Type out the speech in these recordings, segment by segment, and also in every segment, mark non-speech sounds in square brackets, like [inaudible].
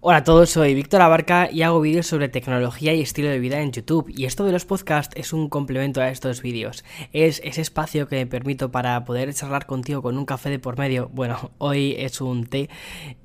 Hola a todos, soy Víctor Abarca y hago vídeos sobre tecnología y estilo de vida en YouTube. Y esto de los podcasts es un complemento a estos vídeos. Es ese espacio que me permito para poder charlar contigo con un café de por medio. Bueno, [laughs] hoy es un té.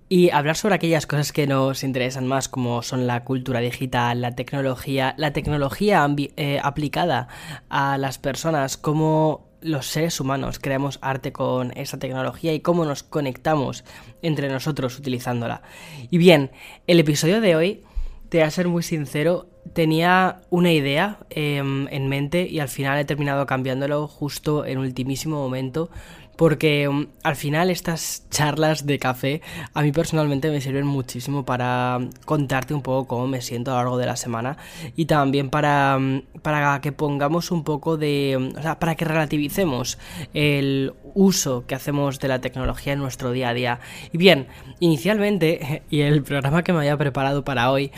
Y hablar sobre aquellas cosas que nos interesan más, como son la cultura digital, la tecnología, la tecnología eh, aplicada a las personas, cómo los seres humanos creamos arte con esa tecnología y cómo nos conectamos entre nosotros utilizándola. Y bien, el episodio de hoy, te voy a ser muy sincero, tenía una idea em, en mente y al final he terminado cambiándolo justo en ultimísimo momento porque um, al final estas charlas de café a mí personalmente me sirven muchísimo para contarte un poco cómo me siento a lo largo de la semana y también para, um, para que pongamos un poco de... O sea, para que relativicemos el uso que hacemos de la tecnología en nuestro día a día. Y bien, inicialmente, [laughs] y el programa que me había preparado para hoy,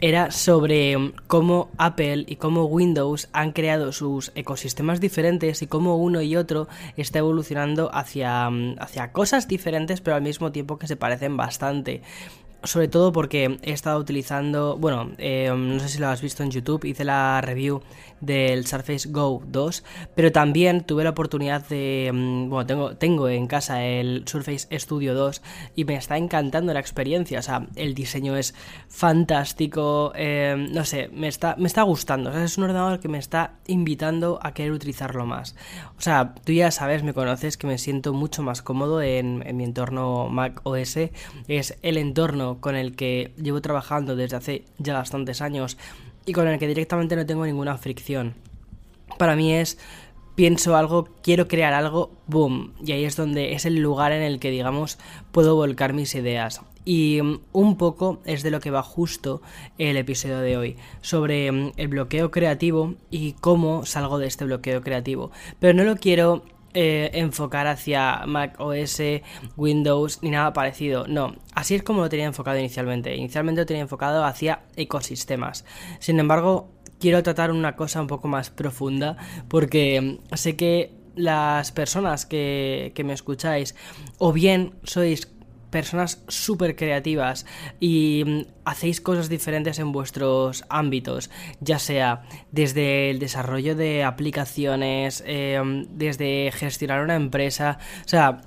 era sobre mm, cómo Apple y cómo Windows han creado sus ecosistemas diferentes y cómo uno y otro está evolucionando hacia, mm, hacia cosas diferentes pero al mismo tiempo que se parecen bastante sobre todo porque he estado utilizando, bueno, eh, no sé si lo has visto en YouTube, hice la review del Surface Go 2, pero también tuve la oportunidad de, mm, bueno, tengo, tengo en casa el Surface Studio 2 y me está encantando la experiencia, o sea, el diseño es fantástico, eh, no sé, me está, me está gustando, o sea, es un ordenador que me está invitando a querer utilizarlo más. O sea, tú ya sabes, me conoces que me siento mucho más cómodo en, en mi entorno Mac OS, es el entorno con el que llevo trabajando desde hace ya bastantes años y con el que directamente no tengo ninguna fricción. Para mí es pienso algo, quiero crear algo, boom, y ahí es donde es el lugar en el que digamos puedo volcar mis ideas. Y mm, un poco es de lo que va justo el episodio de hoy, sobre mm, el bloqueo creativo y cómo salgo de este bloqueo creativo. Pero no lo quiero eh, enfocar hacia Mac OS, Windows ni nada parecido. No, así es como lo tenía enfocado inicialmente. Inicialmente lo tenía enfocado hacia ecosistemas. Sin embargo, quiero tratar una cosa un poco más profunda porque sé que las personas que, que me escucháis o bien sois personas súper creativas y mm, hacéis cosas diferentes en vuestros ámbitos, ya sea desde el desarrollo de aplicaciones, em, desde gestionar una empresa, o sea,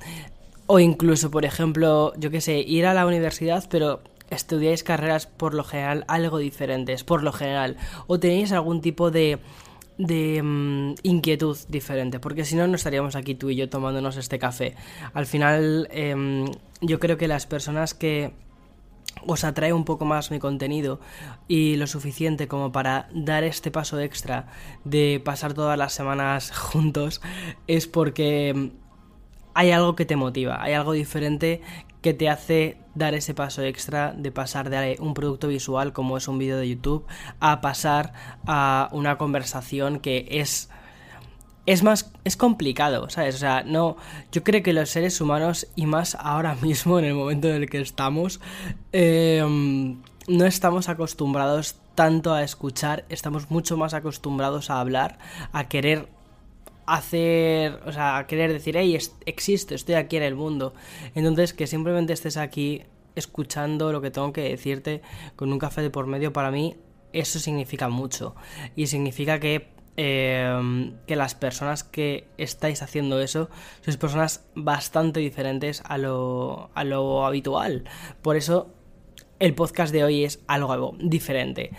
o incluso, por ejemplo, yo qué sé, ir a la universidad, pero estudiáis carreras por lo general algo diferentes, por lo general, o tenéis algún tipo de de mm, inquietud diferente, porque si no, no estaríamos aquí tú y yo tomándonos este café. Al final, em, yo creo que las personas que os atrae un poco más mi contenido y lo suficiente como para dar este paso extra de pasar todas las semanas [laughs] juntos es porque hay algo que te motiva, hay algo diferente que te hace dar ese paso extra de pasar de un producto visual como es un vídeo de YouTube a pasar a una conversación que es es más es complicado, ¿sabes? O sea, no yo creo que los seres humanos y más ahora [laughs] mismo en el momento en el que estamos em, no estamos acostumbrados tanto a escuchar, estamos mucho más acostumbrados a hablar, a querer hacer, o sea, querer decir, hey, existo, estoy aquí en el mundo. Entonces, que simplemente estés aquí escuchando lo que tengo que decirte con un café de por medio, para mí eso significa mucho. Y significa que, em, que las personas que estáis haciendo eso sois personas bastante diferentes a lo, a lo habitual. Por eso el podcast de hoy es algo diferente.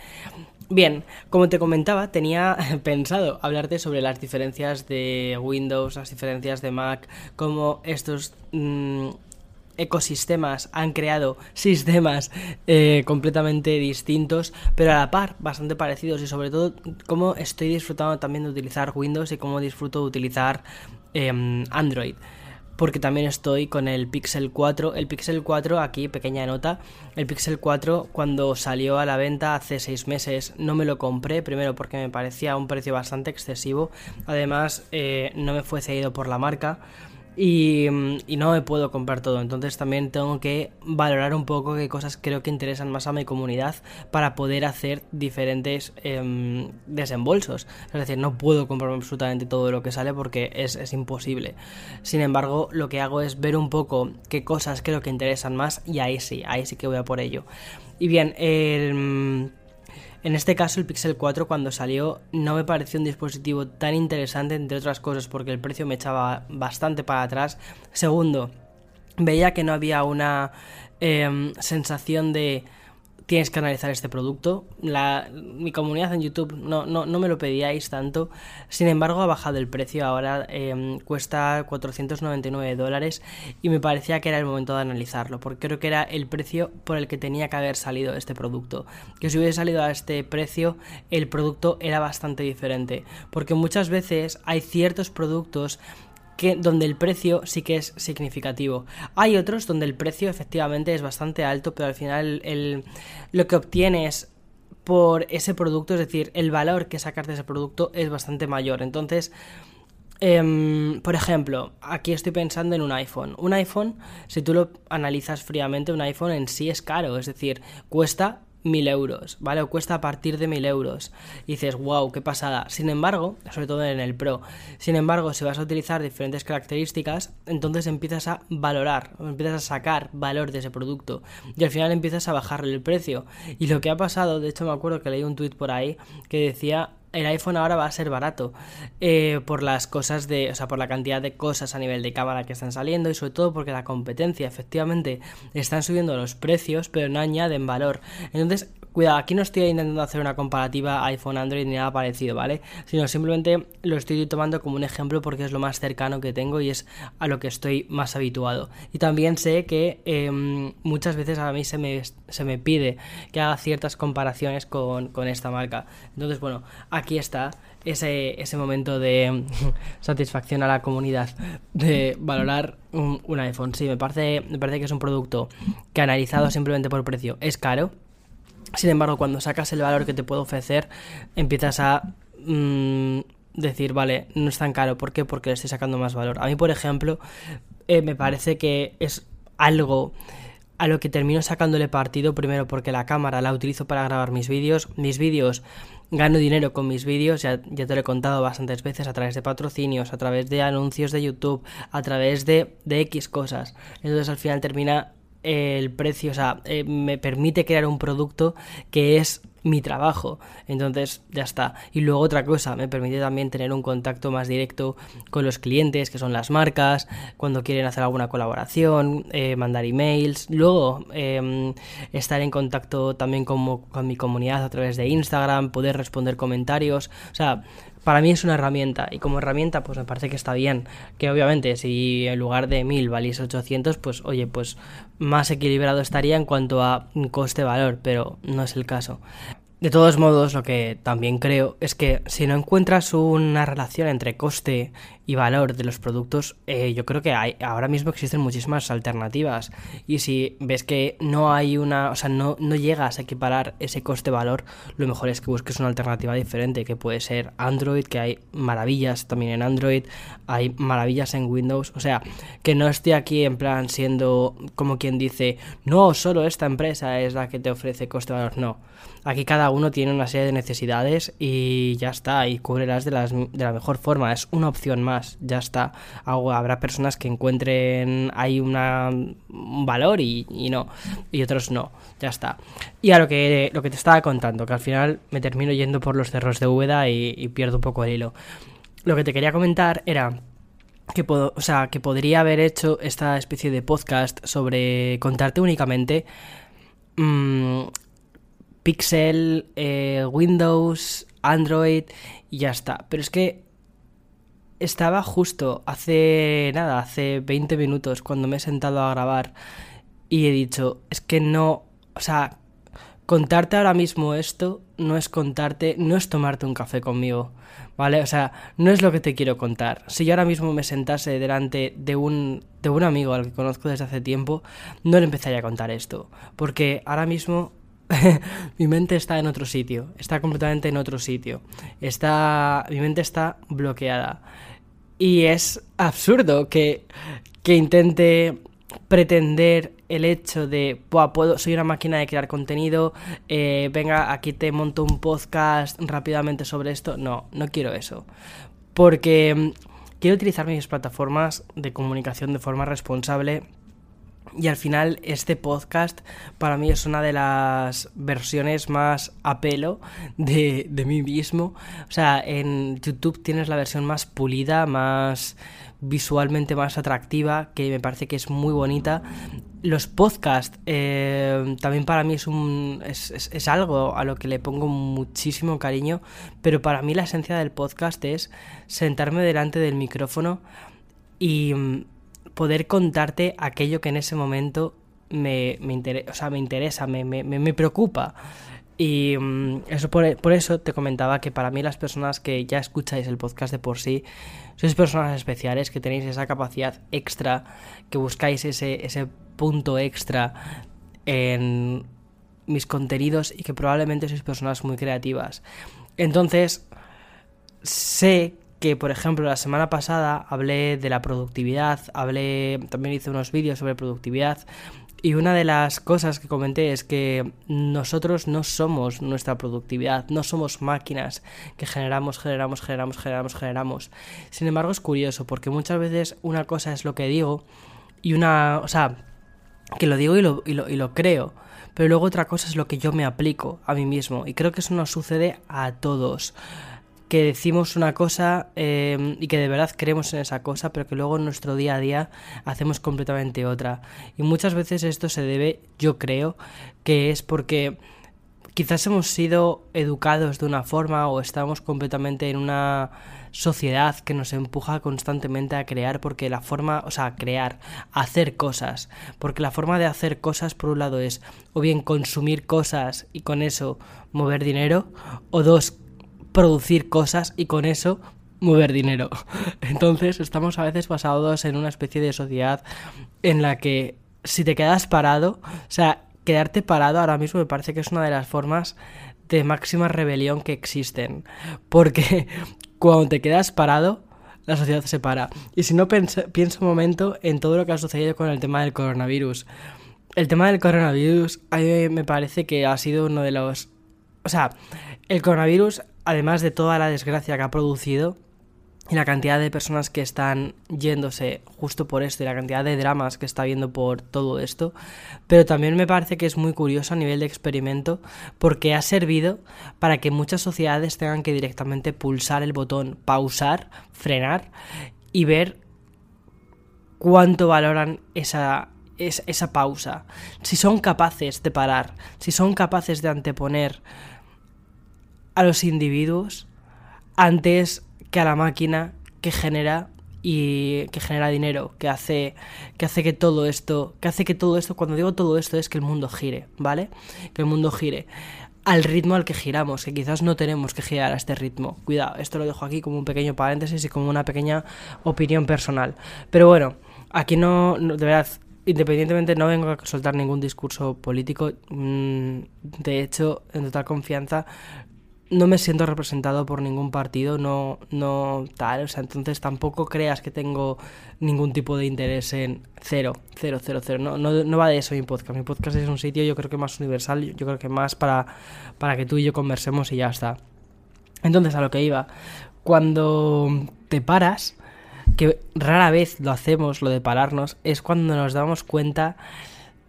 Bien, como te comentaba, tenía [laughs] pensado hablarte sobre las diferencias de Windows, las diferencias de Mac, cómo estos mm, ecosistemas han creado sistemas eh, completamente distintos, pero a la par bastante parecidos y sobre todo cómo estoy disfrutando también de utilizar Windows y cómo disfruto de utilizar em, Android porque también estoy con el Pixel 4. El Pixel 4, aquí pequeña nota, el Pixel 4 cuando salió a la venta hace 6 meses no me lo compré, primero porque me parecía un precio bastante excesivo, además eh, no me fue cedido por la marca. Y, no me puedo comprar todo. Entonces también tengo que valorar un poco qué cosas creo que interesan más a mi comunidad para poder hacer diferentes em, desembolsos. Es decir, no puedo comprarme absolutamente todo lo que sale porque es, es imposible. Sin embargo, lo que hago es ver un poco qué cosas creo que interesan más y ahí sí, ahí sí que voy a por ello. Y bien, el en este caso el Pixel 4 cuando salió no me pareció un dispositivo tan interesante entre otras cosas porque el precio me echaba bastante para atrás. Segundo, veía que no había una em, sensación de tienes que analizar este producto. Mi comunidad en YouTube no, no, no, me lo pedíais tanto. Sin embargo, ha bajado el precio. Ahora em, cuesta 499 dólares. Y me parecía que era el momento de analizarlo. Porque creo que era el precio por el que tenía que haber salido este producto. Que si hubiese salido a este precio, el producto era bastante diferente. Porque muchas veces hay ciertos productos donde el precio sí que es significativo. Hay otros donde el precio efectivamente es bastante alto, pero al final el, lo que obtienes por ese producto, es decir, el valor que sacas de ese producto es bastante mayor. Entonces, em, por ejemplo, aquí estoy pensando en un iPhone. Un iPhone, si tú lo analizas fríamente, un iPhone en sí es caro, es decir, cuesta mil euros, ¿vale? O cuesta a partir de mil euros. Y dices, wow, qué pasada. Sin embargo, sobre todo en el Pro, sin embargo, si vas a utilizar diferentes características, entonces empiezas a valorar, empiezas a sacar valor de ese producto. Y al final empiezas a bajarle el precio. Y lo que ha pasado, de hecho me acuerdo que leí un tweet por ahí que decía el iPhone ahora va a ser barato eh, por las cosas de, o sea, por la cantidad de cosas a nivel de cámara que están saliendo y sobre todo porque la competencia efectivamente están subiendo los precios pero no añaden valor. Entonces Cuidado, aquí no estoy intentando hacer una comparativa iPhone-Android ni nada parecido, ¿vale? Sino simplemente lo estoy tomando como un ejemplo porque es lo más cercano que tengo y es a lo que estoy más habituado. Y también sé que em, muchas veces a mí se me, se me pide que haga ciertas comparaciones con, esta marca. Entonces, bueno, aquí está ese, ese momento de [laughs] satisfacción a la comunidad de valorar un, un iPhone. Sí, me parece, me parece que es un producto que analizado simplemente por precio es caro sin embargo, cuando sacas el valor que te puede ofrecer, empiezas a mm, decir, vale, no es tan caro. ¿Por qué? Porque le estoy sacando más valor. A mí, por ejemplo, eh, me parece que es algo a lo que termino sacándole partido primero porque la cámara la utilizo para grabar mis vídeos. Mis vídeos gano dinero con mis vídeos, ya, ya, te lo he contado bastantes veces, a través de patrocinios, a través de anuncios de YouTube, a través de, de X cosas. Entonces al final termina el precio, o sea, eh, me permite crear un producto que es mi trabajo. Entonces, ya está. Y luego otra cosa, me permite también tener un contacto más directo con los clientes, que son las marcas, cuando quieren hacer alguna colaboración, eh, mandar emails. Luego, em, estar en contacto también con, con mi comunidad a través de Instagram, poder responder comentarios. O sea, para mí es una herramienta y como herramienta pues me parece que está bien. Que obviamente si en lugar de 1000 valiese 800 pues oye pues más equilibrado estaría en cuanto a coste-valor, pero no es el caso. De todos modos, lo que también creo es que si no encuentras una relación entre coste y valor de los productos, eh, yo creo que hay, ahora mismo existen muchísimas alternativas. Y si ves que no hay una, o sea, no, no llegas a equiparar ese coste-valor, lo mejor es que busques una alternativa diferente, que puede ser Android, que hay maravillas también en Android, hay maravillas en Windows. O sea, que no esté aquí en plan siendo como quien dice, no, solo esta empresa es la que te ofrece coste-valor. No. Aquí cada uno tiene una serie de necesidades y ya está, y cubrirás de, las, de la mejor forma. Es una opción más, ya está. Habrá personas que encuentren ahí un valor y, no, y otros no, ya está. Y a lo que, lo que te estaba contando, que al final me termino yendo por los cerros de Úbeda y, pierdo un poco el hilo. Lo que te quería comentar era que, o sea, que podría haber hecho esta especie de podcast sobre contarte únicamente mmm, Pixel, eh, Windows, Android y ya está. Pero es que estaba justo hace nada, hace 20 minutos cuando me he sentado a grabar y he dicho, es que no, o sea, contarte ahora mismo esto no es contarte, no es tomarte un café conmigo, ¿vale? O sea, no es lo que te quiero contar. Si yo ahora mismo me sentase delante de un, de un amigo al que conozco desde hace tiempo, no le empezaría a contar esto, porque ahora mismo [laughs] mi mente está en otro sitio, está completamente en otro sitio. Está, mi mente está bloqueada. Y es absurdo que, que intente pretender el hecho de, puedo, soy una máquina de crear contenido, eh, venga, aquí te monto un podcast rápidamente sobre esto. No, no quiero eso. Porque mm, quiero utilizar mis plataformas de comunicación de forma responsable. Y al final este podcast para mí es una de las versiones más a pelo de, de mí mismo. O sea, en YouTube tienes la versión más pulida, más visualmente más atractiva, que me parece que es muy bonita. Los podcasts eh, también para mí es, un, es, algo a lo que le pongo muchísimo cariño, pero para mí la esencia del podcast es sentarme delante del micrófono y mm, poder contarte aquello que en ese momento me, me, o sea, me interesa, me, me, me preocupa. Y mm, eso por, por, eso te comentaba que para mí las personas que ya escucháis el podcast de por sí, sois personas especiales, que tenéis esa capacidad extra, que buscáis ese, ese punto extra en mis contenidos y que probablemente sois personas muy creativas. Entonces, sé que, por ejemplo, la semana pasada hablé de la productividad, hablé, también hice unos vídeos sobre productividad, y una de las cosas que comenté es que nosotros no somos nuestra productividad, no somos máquinas que generamos, generamos, generamos, generamos, generamos. Sin embargo, es curioso porque muchas veces una cosa es lo que digo y una, o sea, que lo digo y lo, y lo, y lo creo, pero luego otra cosa es lo que yo me aplico a mí mismo y creo que eso nos sucede a todos que decimos una cosa eh, y que de verdad creemos en esa cosa, pero que luego en nuestro día a día hacemos completamente otra. Y muchas veces esto se debe, yo creo, que es porque quizás hemos sido educados de una forma o estamos completamente en una sociedad que nos empuja constantemente a crear porque la forma, o sea, crear, hacer cosas, porque la forma de hacer cosas por un lado es o bien consumir cosas y con eso mover dinero o dos producir cosas y con eso mover dinero. [laughs] Entonces estamos a veces basados en una especie de sociedad en la que si te quedas parado, o sea, quedarte parado ahora mismo me parece que es una de las formas de máxima rebelión que existen. [laughs] Porque cuando te quedas parado, la sociedad se para. Y si no, pienso un momento en todo lo que ha sucedido con el tema del coronavirus. El tema del coronavirus a mí me parece que ha sido uno de los... O sea, el coronavirus además de toda la desgracia que ha producido y la cantidad de personas que están yéndose justo por esto y la cantidad de dramas que está habiendo por todo esto, pero también me parece que es muy curioso a nivel de experimento porque ha servido para que muchas sociedades tengan que directamente pulsar el botón pausar, frenar y ver cuánto valoran esa, esa pausa, si son capaces de parar, si son capaces de anteponer a los individuos antes que a la máquina que genera y que genera dinero, que hace que hace que todo esto, que hace que todo esto, cuando digo todo esto es que el mundo gire, ¿vale? Que el mundo gire al ritmo al que giramos, que quizás no tenemos que girar a este ritmo. Cuidado, esto lo dejo aquí como un pequeño paréntesis y como una pequeña opinión personal. Pero bueno, aquí no, de verdad, independientemente no vengo a soltar ningún discurso político, mm, de hecho, en total confianza, no me siento representado por ningún partido, no, no tal, o sea, entonces tampoco creas que tengo ningún tipo de interés en cero, cero, cero, cero, no, no, no va de eso mi podcast, mi podcast es un sitio yo creo que más universal, yo creo que más para, para que tú y yo conversemos y ya está. Entonces, a lo que iba, cuando te paras, que rara vez lo hacemos, lo de pararnos, es cuando nos damos cuenta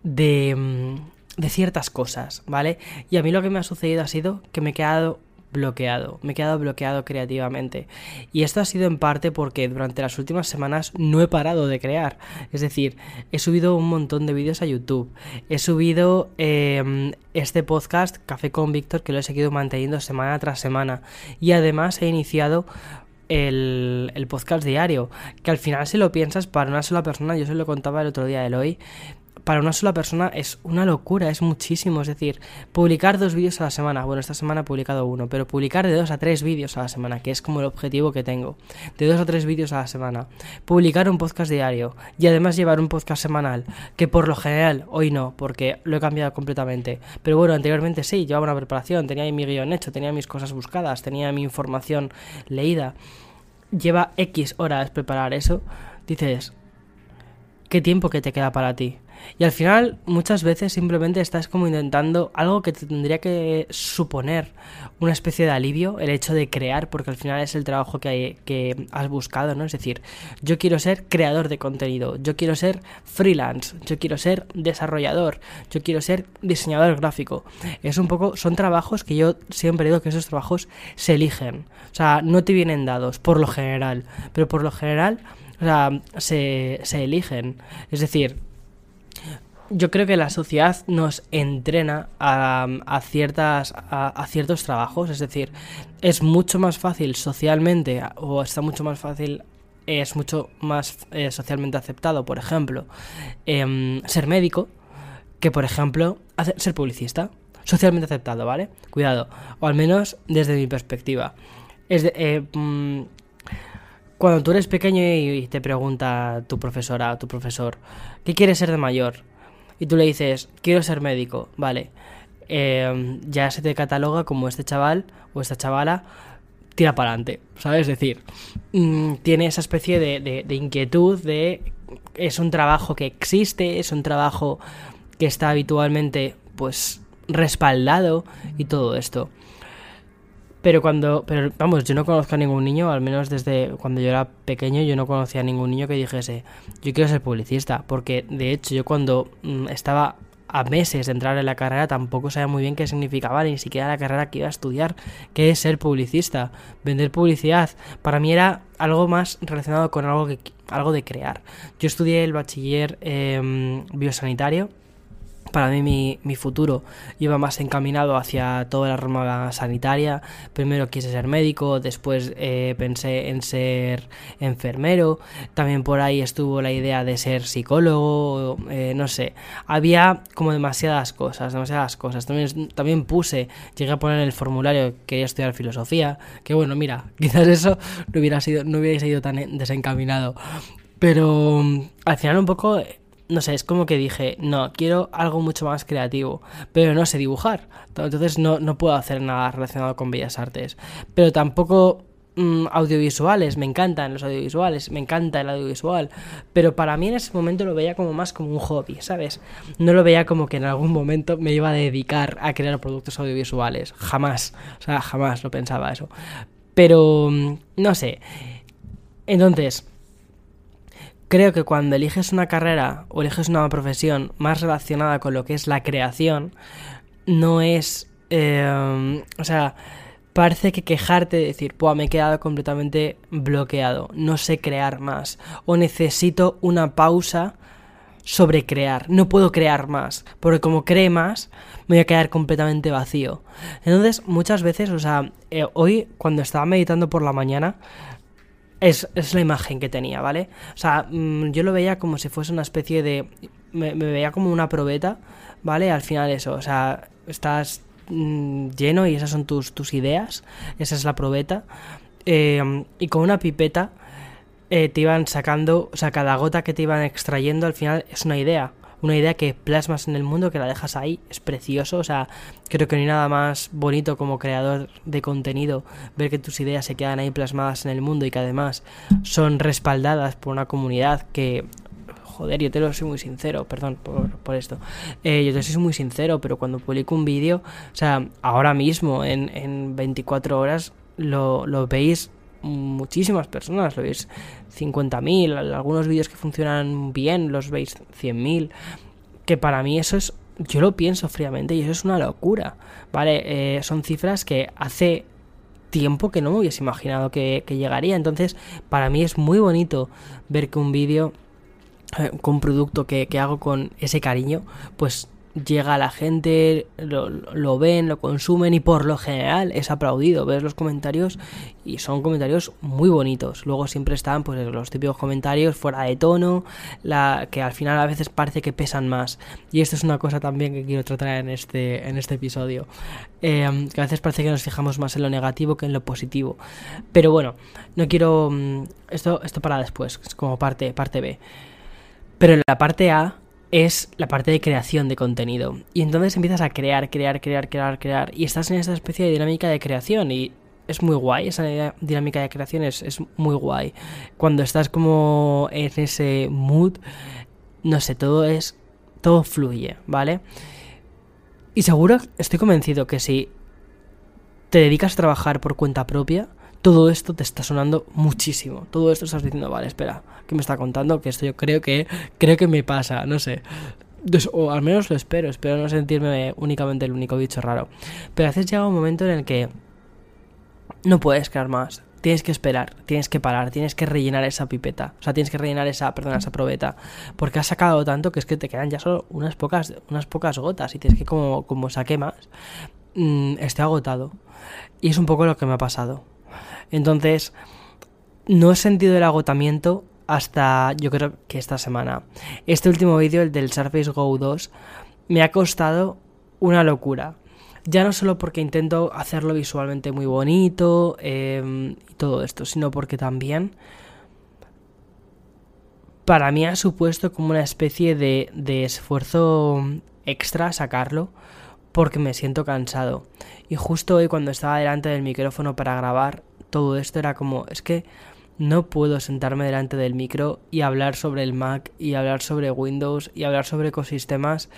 de, mm, de ciertas cosas, ¿vale? Y a mí lo que me ha sucedido ha sido que me he quedado bloqueado, me he quedado bloqueado creativamente. Y esto ha sido en parte porque durante las últimas semanas no he parado de crear. Es decir, he subido un montón de vídeos a YouTube. He subido em, este podcast, Café con Víctor, que lo he seguido manteniendo semana tras semana. Y además he iniciado el, el, podcast diario, que al final si lo piensas para una sola persona, yo se lo contaba el otro día a Eloy, para una sola persona es una locura, es muchísimo. Es decir, publicar dos vídeos a la semana. Bueno, esta semana he publicado uno, pero publicar de dos a tres vídeos a la semana, que es como el objetivo que tengo. De dos a tres vídeos a la semana. Publicar un podcast diario y además llevar un podcast semanal, que por lo general hoy no, porque lo he cambiado completamente. Pero bueno, anteriormente sí, llevaba una preparación, tenía mi guion hecho, tenía mis cosas buscadas, tenía mi información leída. lleva X horas preparar eso, dices, ¿qué tiempo que te queda para ti? Y al final, muchas veces simplemente estás como intentando algo que te tendría que suponer una especie de alivio, el hecho de crear, porque al final es el trabajo que, hay, que has buscado, ¿no? Es decir, yo quiero ser creador de contenido, yo quiero ser freelance, yo quiero ser desarrollador, yo quiero ser diseñador gráfico. Es un poco, son trabajos que yo siempre digo que esos trabajos se eligen. O sea, no te vienen dados, por lo general, pero por lo general, o sea, se, se eligen. Es decir, yo creo que la sociedad nos entrena a, ciertas, a, ciertos trabajos, es decir, es mucho más fácil socialmente, o está mucho más fácil, es mucho más eh, socialmente aceptado, por ejemplo, em, ser médico, que por ejemplo, ser publicista. Socialmente aceptado, ¿vale? Cuidado, o al menos desde mi perspectiva. Eh, mm, cuando tú eres pequeño y te pregunta tu profesora o tu profesor, ¿qué quieres ser de mayor? Y tú le dices, quiero ser médico, vale, eh, ya se te cataloga como este chaval o esta chavala tira para adelante, ¿sabes? Es decir, mm, tiene esa especie de, de, inquietud de es un trabajo que existe, es un trabajo que está habitualmente pues respaldado y todo esto. Pero cuando, pero vamos, yo no conozco a ningún niño, al menos desde cuando yo era pequeño, yo no conocía a ningún niño que dijese, yo quiero ser publicista, porque de hecho yo cuando mm, estaba a meses de entrar en la carrera tampoco sabía muy bien qué significaba ni siquiera la carrera que iba a estudiar, qué es ser publicista, vender publicidad. Para mí era algo más relacionado con algo, que, algo de crear. Yo estudié el bachiller eh, biosanitario para mí mi, futuro iba más encaminado hacia toda la rama sanitaria. Primero quise ser médico, después eh, pensé en ser enfermero. También por ahí estuvo la idea de ser psicólogo, eh, no sé. Había como demasiadas cosas, demasiadas cosas. También, también puse, llegué a poner el formulario que quería estudiar filosofía. Que bueno, mira, [laughs] quizás eso no hubiera sido, no hubiera sido tan desencaminado. Pero mm, al final un poco no sé, es como que dije, no, quiero algo mucho más creativo, pero no sé dibujar. Entonces no, no puedo hacer nada relacionado con bellas artes. Pero tampoco mm, audiovisuales, me encantan los audiovisuales, me encanta el audiovisual. Pero para mí en ese momento lo veía como más como un hobby, ¿sabes? No lo veía como que en algún momento me iba a dedicar a crear productos audiovisuales. Jamás, o sea, jamás lo pensaba eso. Pero, mm, no sé. Entonces creo que cuando eliges una carrera o eliges una profesión más relacionada con lo que es la creación, no es... Eh, o sea, parece que quejarte de decir, pues me he quedado completamente bloqueado, no sé crear más, o necesito una pausa sobre crear, no puedo crear más, porque como cree más, me voy a quedar completamente vacío. Entonces, muchas veces, o sea, eh, hoy cuando estaba meditando por la mañana, es, la imagen que tenía, ¿vale? O sea, mm, yo lo veía como si fuese una especie de... Me, veía como una probeta, ¿vale? Al final eso, o sea, estás mm, lleno y esas son tus, tus ideas, esa es la probeta. Eh, y con una pipeta eh, te iban sacando, o sea, cada gota que te iban extrayendo al final es una idea una idea que plasmas en el mundo, que la dejas ahí, es precioso, o sea, creo que no hay nada más bonito como creador de contenido, ver que tus ideas se quedan ahí plasmadas en el mundo y que además son respaldadas por una comunidad que joder, yo te lo soy muy sincero, perdón por, esto. Eh, yo te soy muy sincero, pero cuando publico un vídeo, o sea, ahora mismo, en, en 24 horas, lo, lo veis muchísimas personas, lo veis 50.000, algunos vídeos que funcionan bien los veis 100.000, que para mí eso es, yo lo pienso fríamente y eso es una locura, ¿vale? Eh, son cifras que hace tiempo que no me hubiese imaginado que, llegaría, entonces para mí es muy bonito ver que un vídeo, eh, con un producto que, que hago con ese cariño, pues llega a la gente, lo, ven, lo consumen y por lo general es aplaudido. Ves los comentarios y son comentarios muy bonitos. Luego siempre están pues los típicos comentarios fuera de tono, la, que al final a veces parece que pesan más. Y esto es una cosa también que quiero tratar en este, en este episodio. Em, que a veces parece que nos fijamos más en lo negativo que en lo positivo. Pero bueno, no quiero... Mm, esto, esto para después, es como parte, parte B. Pero en la parte A es la parte de creación de contenido. Y entonces empiezas a crear, crear, crear, crear, crear. Y estás en esta especie de dinámica de creación. Y es muy guay, esa dinámica de creación es, es muy guay. Cuando estás como en ese mood, no sé, todo es, todo fluye, ¿vale? Y seguro, estoy convencido que si te dedicas a trabajar por cuenta propia, todo esto te está sonando muchísimo. Todo esto estás diciendo, vale, espera, ¿qué me está contando? Que esto yo creo que, creo que me pasa, no sé. O al menos lo espero, espero no sentirme únicamente el único bicho raro. Pero a veces llega un momento en el que no puedes crear más. Tienes que esperar, tienes que parar, tienes que rellenar esa pipeta. O sea, tienes que rellenar esa, perdón, esa probeta. Porque has sacado tanto que es que te quedan ya solo unas pocas, unas pocas gotas. Y tienes que como, como saque más, mmm, esté agotado. Y es un poco lo que me ha pasado. Entonces, no he sentido el agotamiento hasta yo creo que esta semana. Este último vídeo, el del Surface Go 2, me ha costado una locura. Ya no solo porque intento hacerlo visualmente muy bonito em, y todo esto, sino porque también para mí ha supuesto como una especie de, de esfuerzo extra sacarlo porque me siento cansado. Y justo hoy cuando estaba delante del micrófono para grabar todo esto era como, es que no puedo sentarme delante del micro y hablar sobre el Mac y hablar sobre Windows y hablar sobre ecosistemas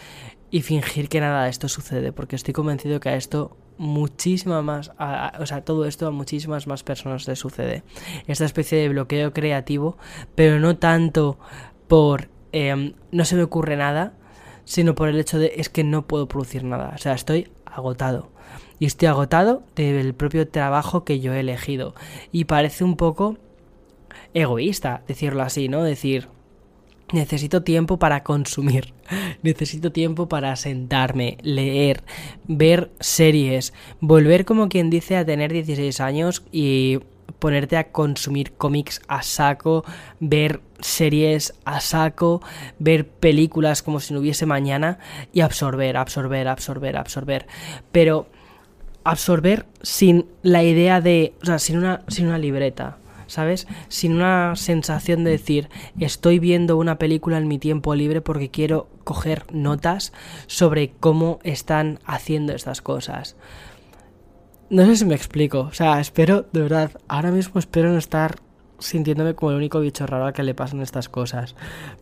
y fingir que nada de esto sucede, porque estoy convencido que a esto muchísima más, o sea, todo esto a muchísimas más personas le sucede. Esta especie de bloqueo creativo, pero no tanto por em, no se me ocurre nada, sino por el hecho de es que no puedo producir nada, o sea, estoy agotado. Y estoy agotado del propio trabajo que yo he elegido. Y parece un poco egoísta decirlo así, ¿no? Decir, Necesito tiempo para consumir, [laughs] necesito tiempo para sentarme, leer, ver series, volver como quien dice a tener 16 años y ponerte a consumir cómics a saco, ver series a saco, ver películas como si no hubiese mañana y absorber, absorber, absorber, absorber. Pero absorber sin la idea de, o sea, sin una, sin una libreta ¿sabes? Sin una sensación de decir, estoy viendo una película en mi tiempo libre porque quiero coger notas sobre cómo están haciendo estas cosas. No sé si me explico, o sea, espero, de verdad, ahora mismo espero no estar sintiéndome como el único bicho raro al que le pasan estas cosas.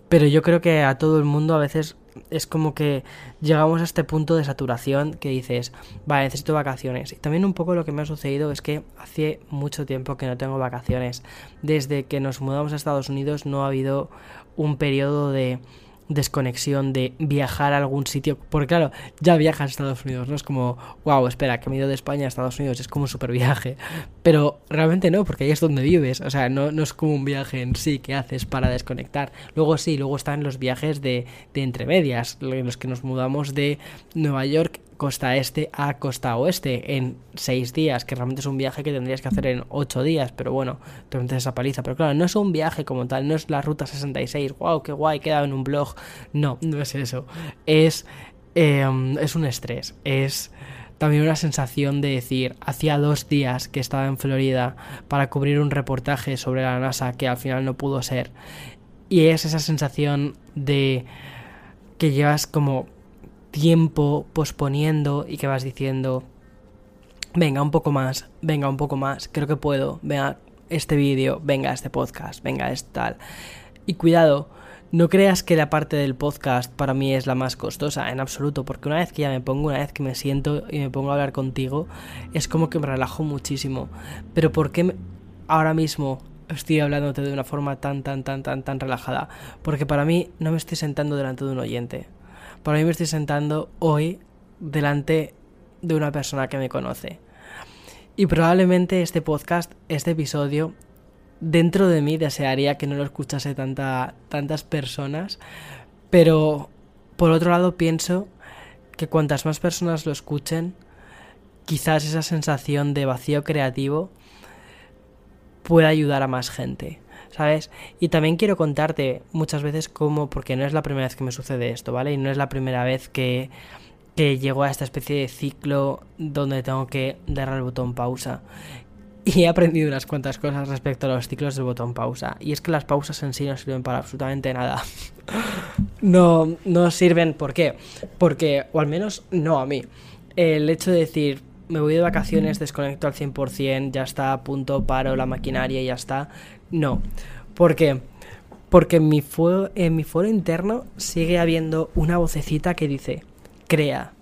Pero yo creo que a todo el mundo a veces es como que llegamos a este punto de saturación que dices, vale, necesito vacaciones. Y también un poco lo que me ha sucedido es que hace mucho tiempo que no tengo vacaciones. Desde que nos mudamos a Estados Unidos no ha habido un periodo de desconexión de viajar a algún sitio. Porque claro, ya viajas a Estados Unidos, ¿no? Es como, wow, espera, que me he ido de España a Estados Unidos, es como un super viaje. Pero realmente no, porque ahí es donde vives. O sea, no, no es como un viaje en sí que haces para desconectar. Luego sí, luego están los viajes de, de entre medias, en los que nos mudamos de Nueva York costa este a costa oeste en seis días, que realmente es un viaje que tendrías que hacer en ocho días, pero bueno, te metes esa paliza. Pero claro, no es un viaje como tal, no es la ruta 66, wow, qué guay, quedado en un blog. No, no es eso. Es, em, es un estrés, es también una sensación de decir, hacía dos días que estaba en Florida para cubrir un reportaje sobre la NASA que al final no pudo ser. Y es esa sensación de que llevas como tiempo posponiendo y que vas diciendo, venga un poco más, venga un poco más, creo que puedo, venga este vídeo, venga este podcast, venga este tal. Y cuidado, no creas que la parte del podcast para mí es la más costosa, en absoluto, porque una vez que ya me pongo, una vez que me siento y me pongo a hablar contigo, es como que me relajo muchísimo. Pero ¿por qué ahora mismo estoy hablándote de una forma tan, tan, tan, tan, tan relajada? Porque para mí no me estoy sentando delante de un oyente. Para mí me estoy sentando hoy delante de una persona que me conoce. Y probablemente este podcast, este episodio, dentro de mí desearía que no lo escuchase tanta, tantas personas, pero por otro lado pienso que cuantas más personas lo escuchen, quizás esa sensación de vacío creativo pueda ayudar a más gente. ¿Sabes? Y también quiero contarte muchas veces cómo, porque no es la primera vez que me sucede esto, ¿vale? Y no es la primera vez que, que llego a esta especie de ciclo donde tengo que dar al botón pausa. Y he aprendido unas cuantas cosas respecto a los ciclos del botón pausa. Y es que las pausas en sí no sirven para absolutamente nada. [laughs] no, no sirven, ¿por qué? Porque, o al menos no a mí. El hecho de decir, me voy de vacaciones, desconecto al 100%, ya está punto, paro la maquinaria y ya está. No. ¿Por qué? Porque en mi, en mi foro interno sigue habiendo una vocecita que dice, crea,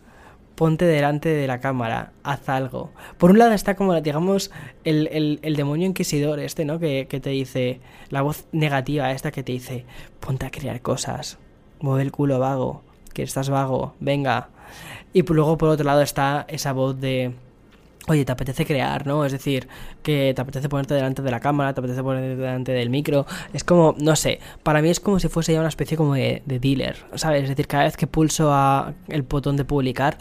ponte delante de la cámara, haz algo. Por un lado está como, digamos, el, demonio inquisidor este, ¿no? Que, que, te dice, la voz negativa esta que te dice, ponte a crear cosas, mueve el culo vago, que estás vago, venga. Y luego por otro lado está esa voz de Oye, te apetece crear, ¿no? Es decir, que te apetece ponerte delante de la cámara, te apetece ponerte delante del micro. Es como, no sé, para mí es como si fuese ya una especie como de, dealer, ¿sabes? Es decir, cada vez que pulso el botón de publicar,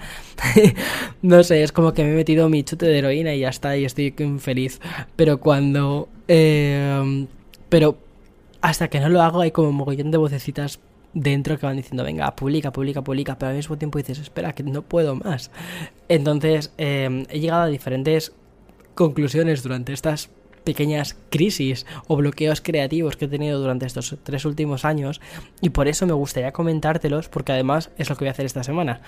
[laughs] no sé, es como que me he metido mi chute de heroína y ya está, y estoy feliz. Pero cuando... Eh, pero hasta que no lo hago hay como un mogollón de vocecitas dentro que van diciendo, venga, publica, publica, publica, pero al mismo tiempo dices, espera, que no puedo más. Entonces, em, he llegado a diferentes conclusiones durante estas pequeñas crisis o bloqueos creativos que he tenido durante estos tres últimos años y por eso me gustaría comentártelos porque además es lo que voy a hacer esta semana.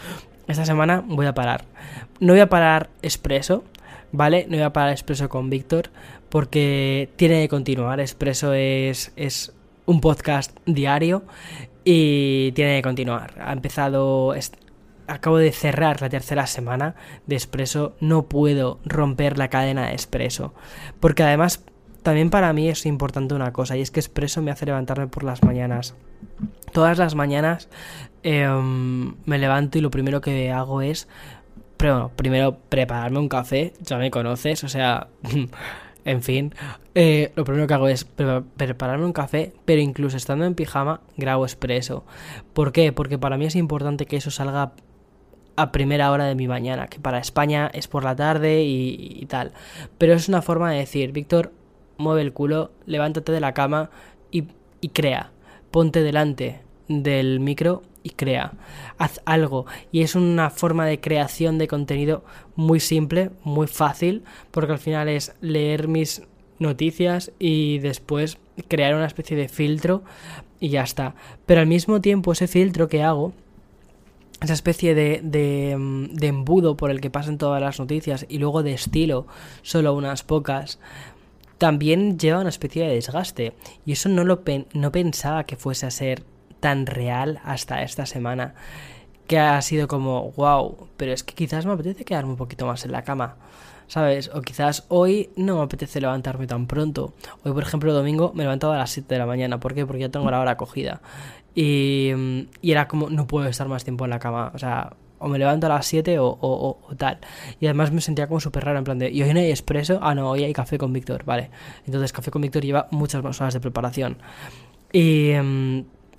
Esta semana voy a parar. No voy a parar expreso, ¿vale? No voy a parar expreso con Víctor porque tiene que continuar. Expreso es, es un podcast diario y tiene que continuar. Ha empezado. Acabo de cerrar la tercera semana de Expreso. No puedo romper la cadena de Expreso. Porque además, también para mí es importante una cosa. Y es que Expreso me hace levantarme por las mañanas. Todas las mañanas em, me levanto y lo primero que hago es. Pero, primero prepararme un café. Ya me conoces. O sea. [laughs] En fin, eh, lo primero que hago es prepararme un café, pero incluso estando en pijama, grabo expreso. ¿Por qué? Porque para mí es importante que eso salga a primera hora de mi mañana, que para España es por la tarde y, tal. Pero es una forma de decir, Víctor, mueve el culo, levántate de la cama y, y crea. Ponte delante del micro y crea. Haz algo. Y es una forma de creación de contenido muy simple, muy fácil, porque al final es leer mis noticias y después crear una especie de filtro y ya está. Pero al mismo tiempo ese filtro que hago, esa especie de, de, mm, embudo por el que pasan todas las noticias y luego de estilo solo unas pocas, también lleva una especie de desgaste. Y eso no, lo no pensaba que fuese a ser tan real hasta esta semana que ha sido como, wow, pero es que quizás me apetece quedarme un poquito más en la cama, ¿sabes? O quizás hoy no me apetece levantarme tan pronto. Hoy, por ejemplo, domingo me he levantado a las 7 de la mañana. ¿Por qué? Porque ya tengo la hora cogida. Y, era como, no puedo estar más tiempo en la cama. O sea, o me levanto a las 7 o, o, o, tal. Y además me sentía como súper raro, en plan de, ¿y hoy no hay expreso? Ah, no, hoy hay café con Víctor, vale. Entonces, café con Víctor lleva muchas más horas de preparación. Y...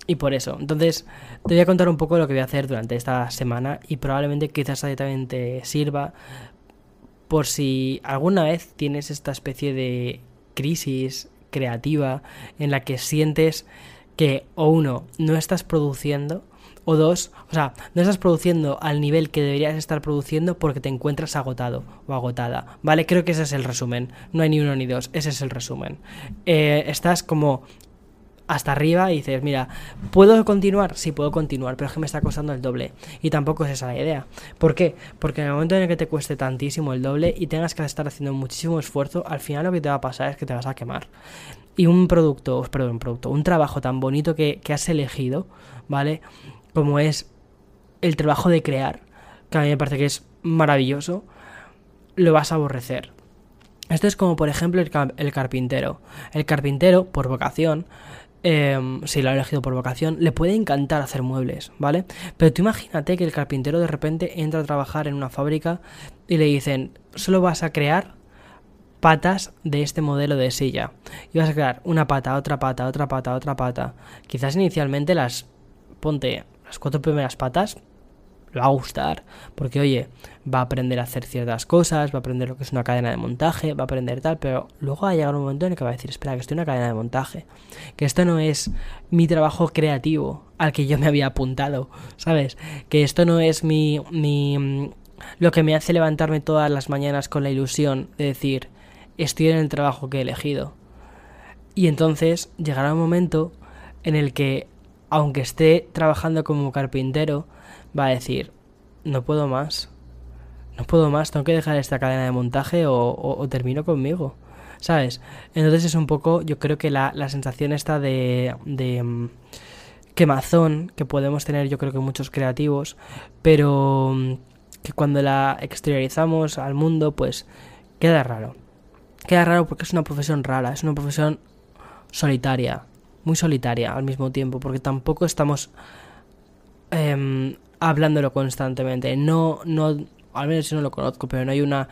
Y por eso, entonces te voy a contar un poco lo que voy a hacer durante esta semana y probablemente quizás también te sirva por si alguna vez tienes esta especie de crisis creativa en la que sientes que o uno, no estás produciendo o dos, o sea, no estás produciendo al nivel que deberías estar produciendo porque te encuentras agotado o agotada, ¿vale? Creo que ese es el resumen, no hay ni uno ni dos, ese es el resumen. Eh, estás como hasta arriba y dices, mira, ¿puedo continuar? Sí, puedo continuar, pero es que me está costando el doble. Y tampoco es esa la idea. ¿Por qué? Porque en el momento en el que te cueste tantísimo el doble y tengas que estar haciendo muchísimo esfuerzo, al final lo que te va a pasar es que te vas a quemar. Y un producto, perdón, un producto, un trabajo tan bonito que, que has elegido, ¿vale? Como es el trabajo de crear, que a mí me parece que es maravilloso, lo vas a aborrecer. Esto es como por ejemplo el, el carpintero. El carpintero, por vocación, Em, si lo ha elegido por vocación, le puede encantar hacer muebles, ¿vale? Pero tú imagínate que el carpintero de repente entra a trabajar en una fábrica y le dicen, solo vas a crear patas de este modelo de silla. Y vas a crear una pata, otra pata, otra pata, otra pata. Quizás inicialmente las, ponte, las cuatro primeras patas le va a gustar, porque oye, va a aprender a hacer ciertas cosas, va a aprender lo que es una cadena de montaje, va a aprender tal, pero luego va a llegar un momento en el que va a decir, espera, que estoy en una cadena de montaje, que esto no es mi trabajo creativo al que yo me había apuntado, ¿sabes? Que esto no es mi, mi lo que me hace levantarme todas las mañanas con la ilusión de decir, estoy en el trabajo que he elegido. Y entonces llegará un momento en el que, aunque esté trabajando como carpintero, va a decir, no puedo más, no puedo más, tengo que dejar esta cadena de montaje o, termino conmigo. ¿Sabes? Entonces es un poco, yo creo que la, la sensación esta de, de mm, quemazón que podemos tener yo creo que muchos creativos, pero mm, que cuando la exteriorizamos al mundo pues queda raro. Queda raro porque es una profesión rara, es una profesión solitaria, muy solitaria al mismo tiempo, porque tampoco estamos eh, hablándolo constantemente. No, no, al menos yo no lo conozco, pero no hay una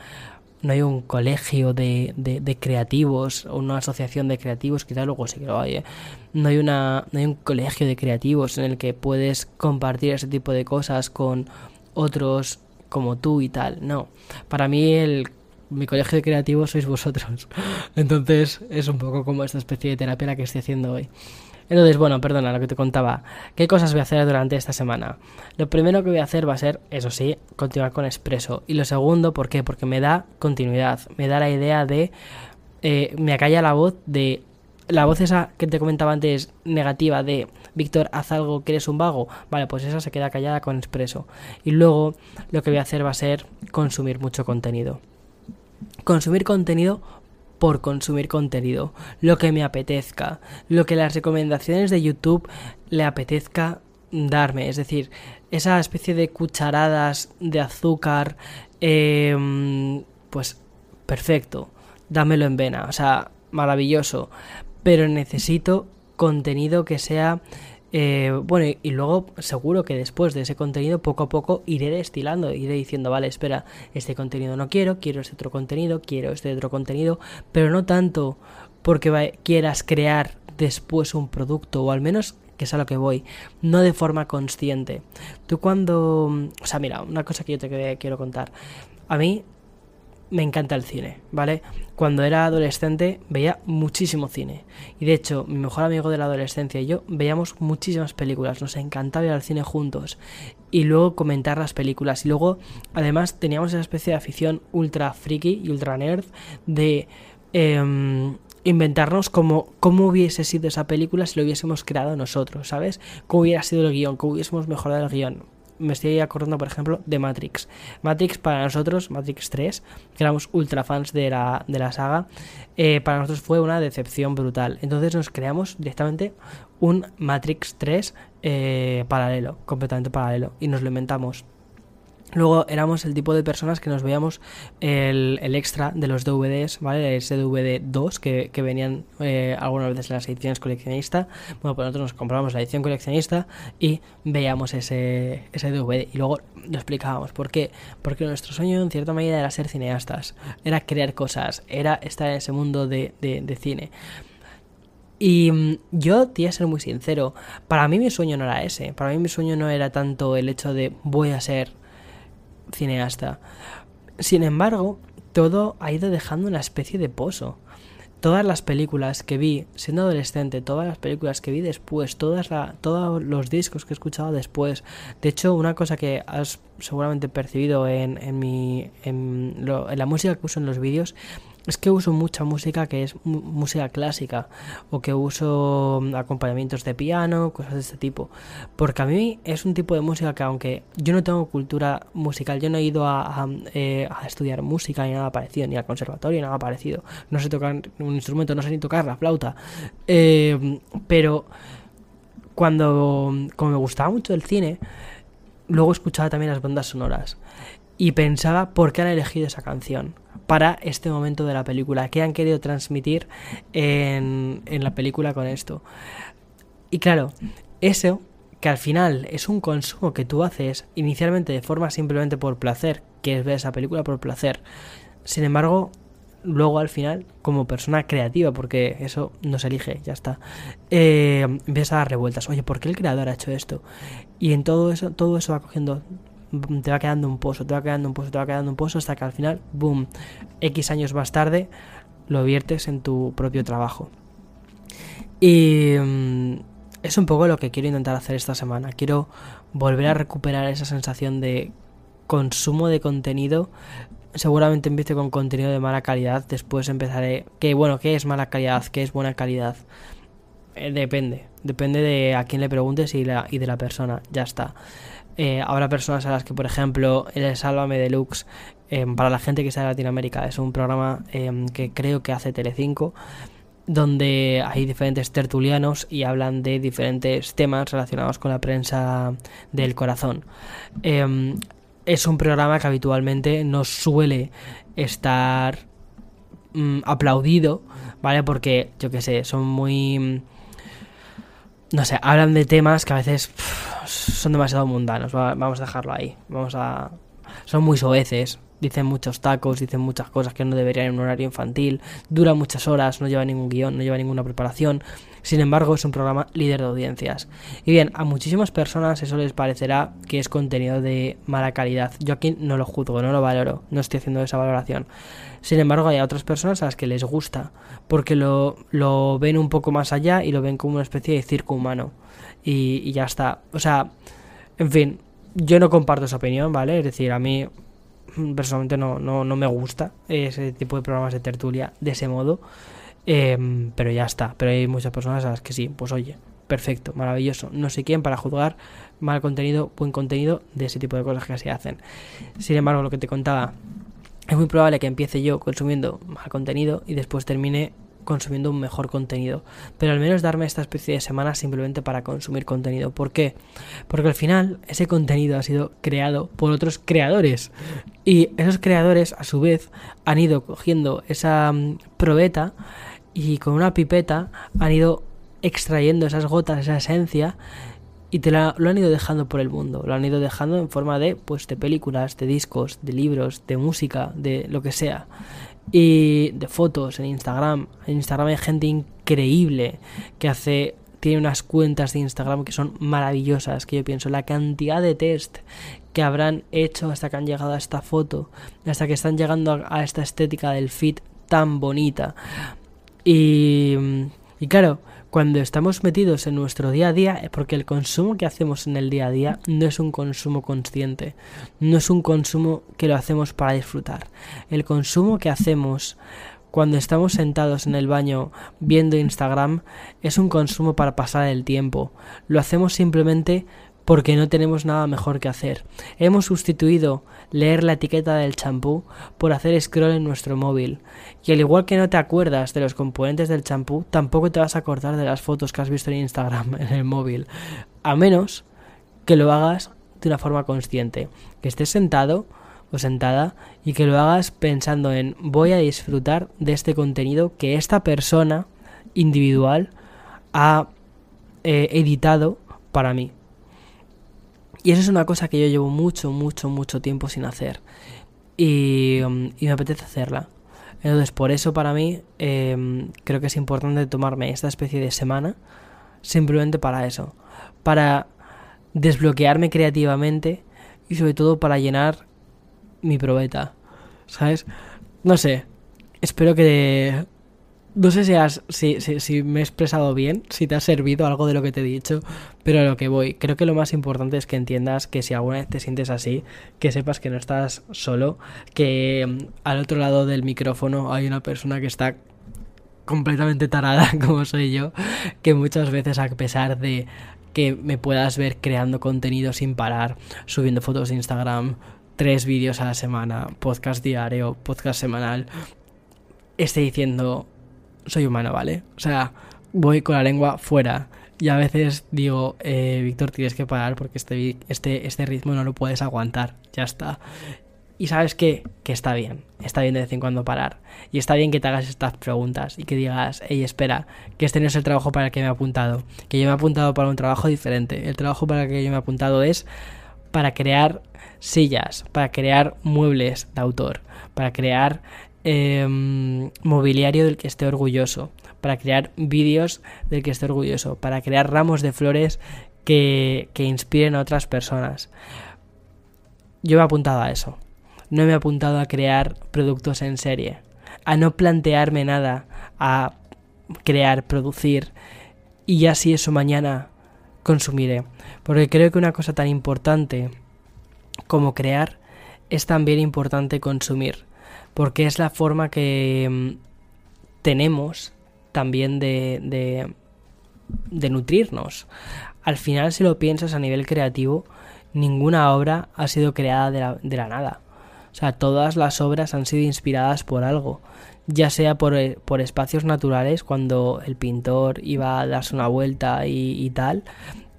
no hay un colegio de, de, creativos o una asociación de creativos, quizás luego sí que lo hay. ¿eh? No, hay una, no hay un colegio de creativos en el que puedes compartir ese tipo de cosas con otros como tú y tal. No, para mí el mi colegio de creativos sois vosotros. [laughs] Entonces es un poco como esta especie de terapia la que estoy haciendo hoy. Entonces, bueno, perdona lo que te contaba. ¿Qué cosas voy a hacer durante esta semana? Lo primero que voy a hacer va a ser, eso sí, continuar con Expreso. Y lo segundo, ¿por qué? Porque me da continuidad. Me da la idea de... Eh, me acalla la voz de... La voz esa que te comentaba antes, negativa, de Víctor, haz algo que eres un vago. Vale, pues esa se queda callada con Expreso. Y luego lo que voy a hacer va a ser consumir mucho contenido. Consumir contenido por consumir contenido, lo que me apetezca, lo que las recomendaciones de YouTube le apetezca darme, es decir, esa especie de cucharadas de azúcar, em, pues perfecto, dámelo en vena, o sea, maravilloso, pero necesito contenido que sea eh, bueno, y, luego seguro que después de ese contenido poco a poco iré destilando, iré diciendo, vale, espera, este contenido no quiero, quiero este otro contenido, quiero este otro contenido, pero no tanto porque quieras crear después un producto, o al menos que es a lo que voy, no de forma consciente. Tú cuando... O sea, mira, una cosa que yo te quiero contar. A mí me encanta el cine, ¿vale? Cuando era adolescente veía muchísimo cine. Y de hecho, mi mejor amigo de la adolescencia y yo veíamos muchísimas películas. Nos encantaba ir al cine juntos. Y luego comentar las películas. Y luego, además, teníamos esa especie de afición ultra friki y ultra nerd de... Em, inventarnos cómo, cómo hubiese sido esa película si lo hubiésemos creado nosotros, ¿sabes? Cómo hubiera sido el guion, cómo hubiésemos mejorado el guion me estoy acordando, por ejemplo, de Matrix. Matrix para nosotros, Matrix 3, que éramos ultra fans de la, de la saga, eh, para nosotros fue una decepción brutal. Entonces nos creamos directamente un Matrix 3 eh, paralelo, completamente paralelo, y nos lo inventamos. Luego éramos el tipo de personas que nos veíamos el, extra de los DVDs, ¿vale? Ese DVD 2 que, venían eh, algunas veces en las ediciones coleccionista. Bueno, pues nosotros nos comprábamos la edición coleccionista y veíamos ese, ese DVD. Y luego lo explicábamos. ¿Por qué? Porque nuestro sueño en cierta medida era ser cineastas, era crear cosas, era estar en ese mundo de, de cine. Y mm, yo, te a ser muy sincero, para mí mi sueño no era ese. Para mí mi sueño no era tanto el hecho de voy a ser cineasta. Sin embargo, todo ha ido dejando una especie de pozo. Todas las películas que vi siendo adolescente, todas las películas que vi después, todas la, todos los discos que he escuchado después. De hecho, una cosa que has seguramente percibido en, mi, en, en la música que uso en los vídeos es que uso mucha música que es música clásica o que uso mm, acompañamientos de piano, cosas de este tipo. Porque a mí es un tipo de música que aunque yo no tengo cultura musical, yo no he ido a, eh, estudiar música ni nada parecido, ni al conservatorio ni nada parecido. No sé tocar un instrumento, no sé ni tocar la flauta. Eh, pero cuando, como me gustaba mucho el cine, luego escuchaba también las bandas sonoras y pensaba por qué han elegido esa canción para este momento de la película, qué han querido transmitir en, en la película con esto. Y claro, eso que al final es un consumo que tú haces inicialmente de forma simplemente por placer, que es ver esa película por placer. Sin embargo, luego al final, como persona creativa, porque eso no se elige, ya está, eh, a dar revueltas. Oye, ¿por qué el creador ha hecho esto? Y en todo eso, todo eso va cogiendo te va quedando un pozo, te va quedando un pozo, te va quedando un pozo hasta que al final, boom, X años más tarde lo viertes en tu propio trabajo. Y mm, es un poco lo que quiero intentar hacer esta semana. Quiero volver a recuperar esa sensación de consumo de contenido. Seguramente empiece con contenido de mala calidad. Después empezaré. Que bueno, ¿qué es mala calidad? ¿Qué es buena calidad? Eh, depende. Depende de a quién le preguntes la, y de la persona. Ya está. Eh, habrá personas a las que, por ejemplo, el Sálvame Deluxe, eh, para la gente que está en Latinoamérica, es un programa eh, que creo que hace Telecinco, donde hay diferentes tertulianos y hablan de diferentes temas relacionados con la prensa del corazón. es un programa que habitualmente no suele estar mm, aplaudido, ¿vale? Porque, yo que sé, son muy no sé, hablan de temas que a veces son demasiado mundanos. vamos a dejarlo ahí. Vamos a. Son muy soeces. Dicen muchos tacos, dicen muchas cosas que no deberían en un horario infantil. Dura muchas horas, no lleva ningún guion, no lleva ninguna preparación. Sin embargo, es un programa líder de audiencias. Y bien, a muchísimas personas eso les parecerá que es contenido de mala calidad. Yo aquí no lo juzgo, no lo valoro, no estoy haciendo esa valoración. Sin embargo, hay otras personas a las que les gusta, porque lo, lo ven un poco más allá y lo ven como una especie de circo humano. Y, ya está. O sea, en fin, yo no comparto esa opinión, ¿vale? Es decir, a mí personalmente no, no, no me gusta ese tipo de programas de tertulia de ese modo. Em, pero ya está. Pero hay muchas personas a las que sí, pues oye, perfecto, maravilloso. No sé quién para juzgar mal contenido, buen contenido de ese tipo de cosas que se hacen. Sin embargo, lo que te contaba es muy probable que empiece yo consumiendo mal contenido y después termine consumiendo un mejor contenido. Pero al menos darme esta especie de semana simplemente para consumir contenido. ¿Por qué? Porque al final ese contenido ha sido creado por otros creadores. Y esos creadores a su vez han ido cogiendo esa mm, probeta y con una pipeta han ido extrayendo esas gotas, esa esencia y te lo han ido dejando por el mundo, lo han ido dejando en forma de pues de películas, de discos, de libros, de música, de lo que sea y de fotos en Instagram. En Instagram hay gente increíble que hace tiene unas cuentas de Instagram que son maravillosas, que yo pienso la cantidad de test que habrán hecho hasta que han llegado a esta foto, hasta que están llegando a, esta estética del fit tan bonita. Y, y claro, cuando estamos metidos en nuestro día a día, porque el consumo que hacemos en el día a día no es un consumo consciente, no es un consumo que lo hacemos para disfrutar. El consumo que hacemos cuando estamos sentados en el baño viendo Instagram es un consumo para pasar el tiempo. Lo hacemos simplemente porque no tenemos nada mejor que hacer. Hemos sustituido leer la etiqueta del champú por hacer scroll en nuestro móvil. Y al igual que no te acuerdas de los componentes del champú, tampoco te vas a acordar de las fotos que has visto en Instagram [laughs] en el móvil. A menos que lo hagas de una forma consciente. Que estés sentado o sentada y que lo hagas pensando en voy a disfrutar de este contenido que esta persona individual ha eh, editado para mí. Y eso es una cosa que yo llevo mucho, mucho, mucho tiempo sin hacer. Y, um, me apetece hacerla. Entonces, por eso para mí em, creo que es importante tomarme esta especie de semana simplemente para eso. Para desbloquearme creativamente y sobre todo para llenar mi probeta. ¿Sabes? No sé. Espero que no sé si, has, si, si, me he expresado bien, si te ha servido algo de lo que te he dicho, pero a lo que voy, creo que lo más importante es que entiendas que si alguna vez te sientes así, que sepas que no estás solo, que mm, al otro lado del micrófono hay una persona que está completamente tarada [laughs] como soy yo, que muchas veces a pesar de que me puedas ver creando contenido sin parar, subiendo fotos de Instagram, tres vídeos a la semana, podcast diario, podcast semanal, esté diciendo soy humano, ¿vale? O sea, voy con la lengua fuera. Y a veces digo, eh, Víctor, tienes que parar porque este, este, este ritmo no lo puedes aguantar. Ya está. Y sabes qué? Que está bien. Está bien de vez en cuando parar. Y está bien que te hagas estas preguntas y que digas, hey, espera, que este no es el trabajo para el que me he apuntado. Que yo me he apuntado para un trabajo diferente. El trabajo para el que yo me he apuntado es para crear sillas, para crear muebles de autor, para crear Em, mobiliario del que esté orgulloso, para crear vídeos del que esté orgulloso, para crear ramos de flores que, que inspiren a otras personas. Yo me he apuntado a eso. No me he apuntado a crear productos en serie, a no plantearme nada, a crear, producir y ya si eso mañana consumiré. Porque creo que una cosa tan importante como crear es también importante consumir porque es la forma que mm, tenemos también de, de, nutrirnos. Al final, si lo piensas a nivel creativo, ninguna obra ha sido creada de la, de la nada. O sea, todas las obras han sido inspiradas por algo, ya sea por, eh, por espacios naturales, cuando el pintor iba a darse una vuelta y, tal,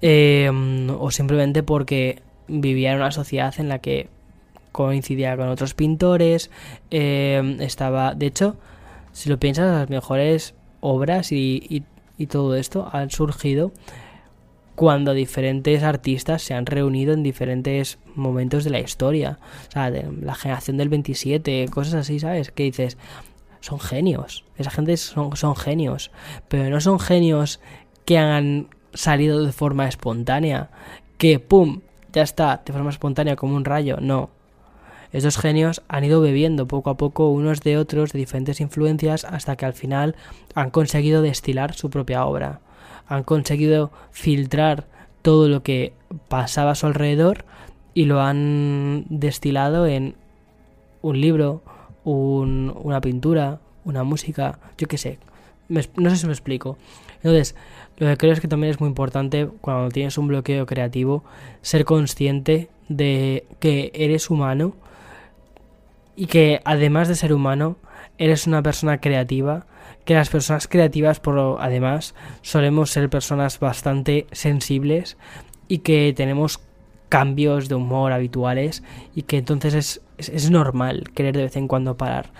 em, o simplemente porque vivía en una sociedad en la que coincidía con otros pintores, em, estaba, de hecho, si lo piensas, las mejores obras y, y todo esto han surgido cuando diferentes artistas se han reunido en diferentes momentos de la historia. O sea, de la generación del 27, cosas así, ¿sabes? Que dices, son genios. Esa gente son, son genios. Pero no son genios que han salido de forma espontánea. Que, ¡pum! Ya está, de forma espontánea como un rayo. No. Esos genios han ido bebiendo poco a poco unos de otros de diferentes influencias hasta que al final han conseguido destilar su propia obra han conseguido filtrar todo lo que pasaba a su alrededor y lo han destilado en un libro, una pintura, una música, yo qué sé. no sé si me explico. Entonces, lo que creo es que también es muy importante cuando tienes un bloqueo creativo ser consciente de que eres humano y que además de ser humano eres una persona creativa que las personas creativas, por además, solemos ser personas bastante sensibles y que tenemos cambios de humor habituales y que entonces es, es, normal querer de vez en cuando parar.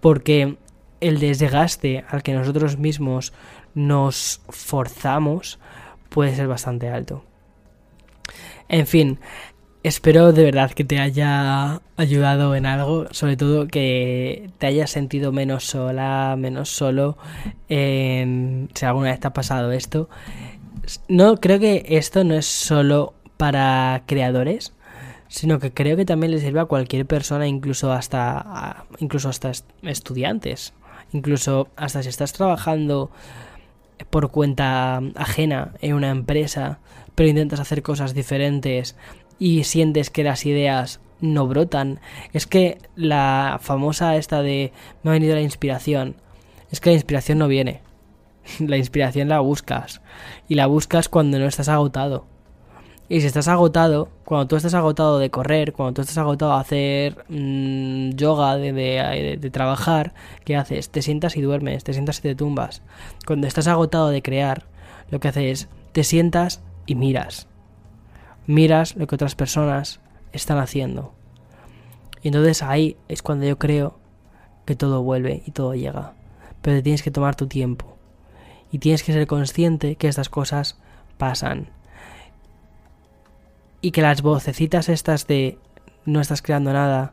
Porque el desgaste al que nosotros mismos nos forzamos puede ser bastante alto. En fin, Espero de verdad que te haya ayudado en algo, sobre todo que te hayas sentido menos sola, menos solo, en, si alguna vez te ha pasado esto. No, creo que esto no es solo para creadores, sino que creo que también le sirve a cualquier persona, incluso hasta, incluso hasta estudiantes, incluso hasta si estás trabajando por cuenta ajena en una empresa, pero intentas hacer cosas diferentes y sientes que las ideas no brotan. Es que la famosa esta de me ha venido la inspiración. Es que la inspiración no viene. [laughs] La inspiración la buscas. Y la buscas cuando no estás agotado. Y si estás agotado, cuando tú estás agotado de correr, cuando tú estás agotado de hacer mm, yoga, de, de, de, trabajar, ¿qué haces? Te sientas y duermes, te sientas y te tumbas. Cuando estás agotado de crear, lo que haces es te sientas y miras miras lo que otras personas están haciendo. Y entonces ahí es cuando yo creo que todo vuelve y todo llega. Pero tienes que tomar tu tiempo. Y tienes que ser consciente que estas cosas pasan. Y que las vocecitas estas de no estás creando nada,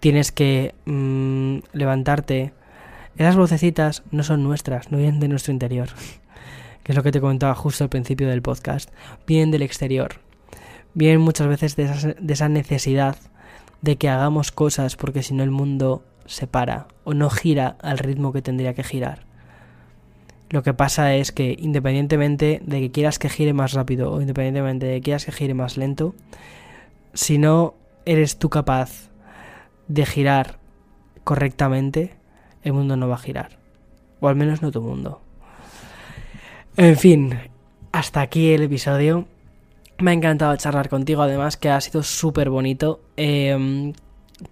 tienes que mm, levantarte. Esas vocecitas no son nuestras, no vienen de nuestro interior. [laughs] que es lo que te comentaba justo al principio del podcast. Vienen del exterior vienen muchas veces de esa, esa necesidad de que hagamos cosas porque si no el mundo se para o no gira al ritmo que tendría que girar. Lo que pasa es que independientemente de que quieras que gire más rápido o independientemente de que quieras que gire más lento, si no eres tú capaz de girar correctamente, el mundo no va a girar. O al menos no tu mundo. En fin, hasta aquí el episodio. Me ha encantado charlar contigo, además que ha sido súper bonito. Em,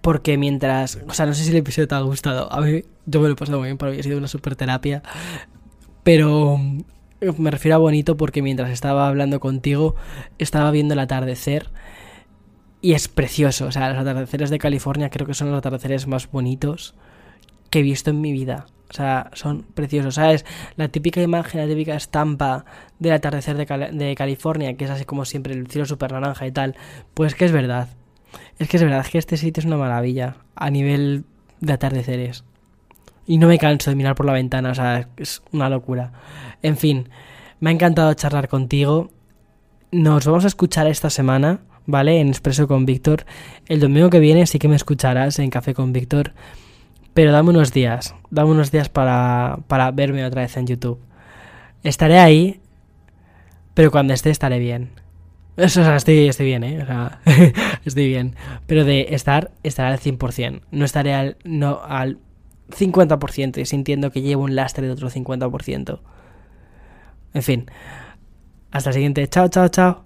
porque mientras. O sea, no sé si el episodio te ha gustado. A mí, yo me lo he pasado muy bien, para mí ha sido una super terapia. Pero me refiero a bonito porque mientras estaba hablando contigo, estaba viendo el atardecer. Y es precioso. O sea, los atardeceres de California creo que son los atardeceres más bonitos he visto en mi vida. O sea, son preciosos, ¿sabes? La típica imagen, la típica estampa del atardecer de, California, que es así como siempre el cielo súper naranja y tal, pues que es verdad. Es que es verdad que este sitio es una maravilla a nivel de atardeceres. Y no me canso de mirar por la ventana, o sea, es una locura. En fin, me ha encantado charlar contigo. Nos vamos a escuchar esta semana, ¿vale? En Expreso con Víctor. El domingo que viene sí que me escucharás en Café con Víctor. Pero dame unos días, dame unos días para, para verme otra vez en YouTube. Estaré ahí, pero cuando esté estaré bien. Eso, o estoy, estoy bien, ¿eh? O sea, [laughs] estoy bien. Pero de estar, estaré al 100%. No estaré al, no, al 50% y sintiendo que llevo un lastre de otro 50%. En fin. Hasta el siguiente. Chao, chao, chao.